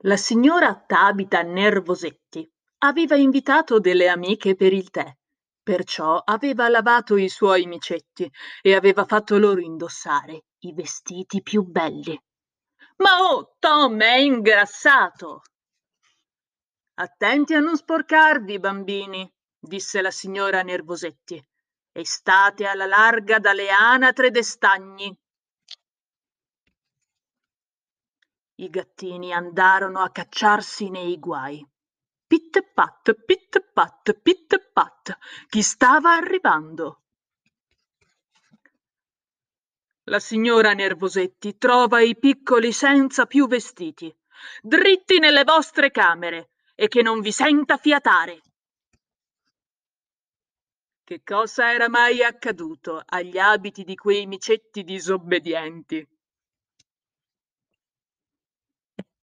La signora Tabita Nervosetti aveva invitato delle amiche per il tè, perciò aveva lavato i suoi micetti e aveva fatto loro indossare i vestiti più belli. Ma oh, Tom è ingrassato! Attenti a non sporcarvi, bambini, disse la signora Nervosetti, e state alla larga dalle anatre de stagni. I gattini andarono a cacciarsi nei guai. Pit pat, pit pat, pit pat, chi stava arrivando? La signora Nervosetti trova i piccoli senza più vestiti. Dritti nelle vostre camere e che non vi senta fiatare. Che cosa era mai accaduto agli abiti di quei micetti disobbedienti?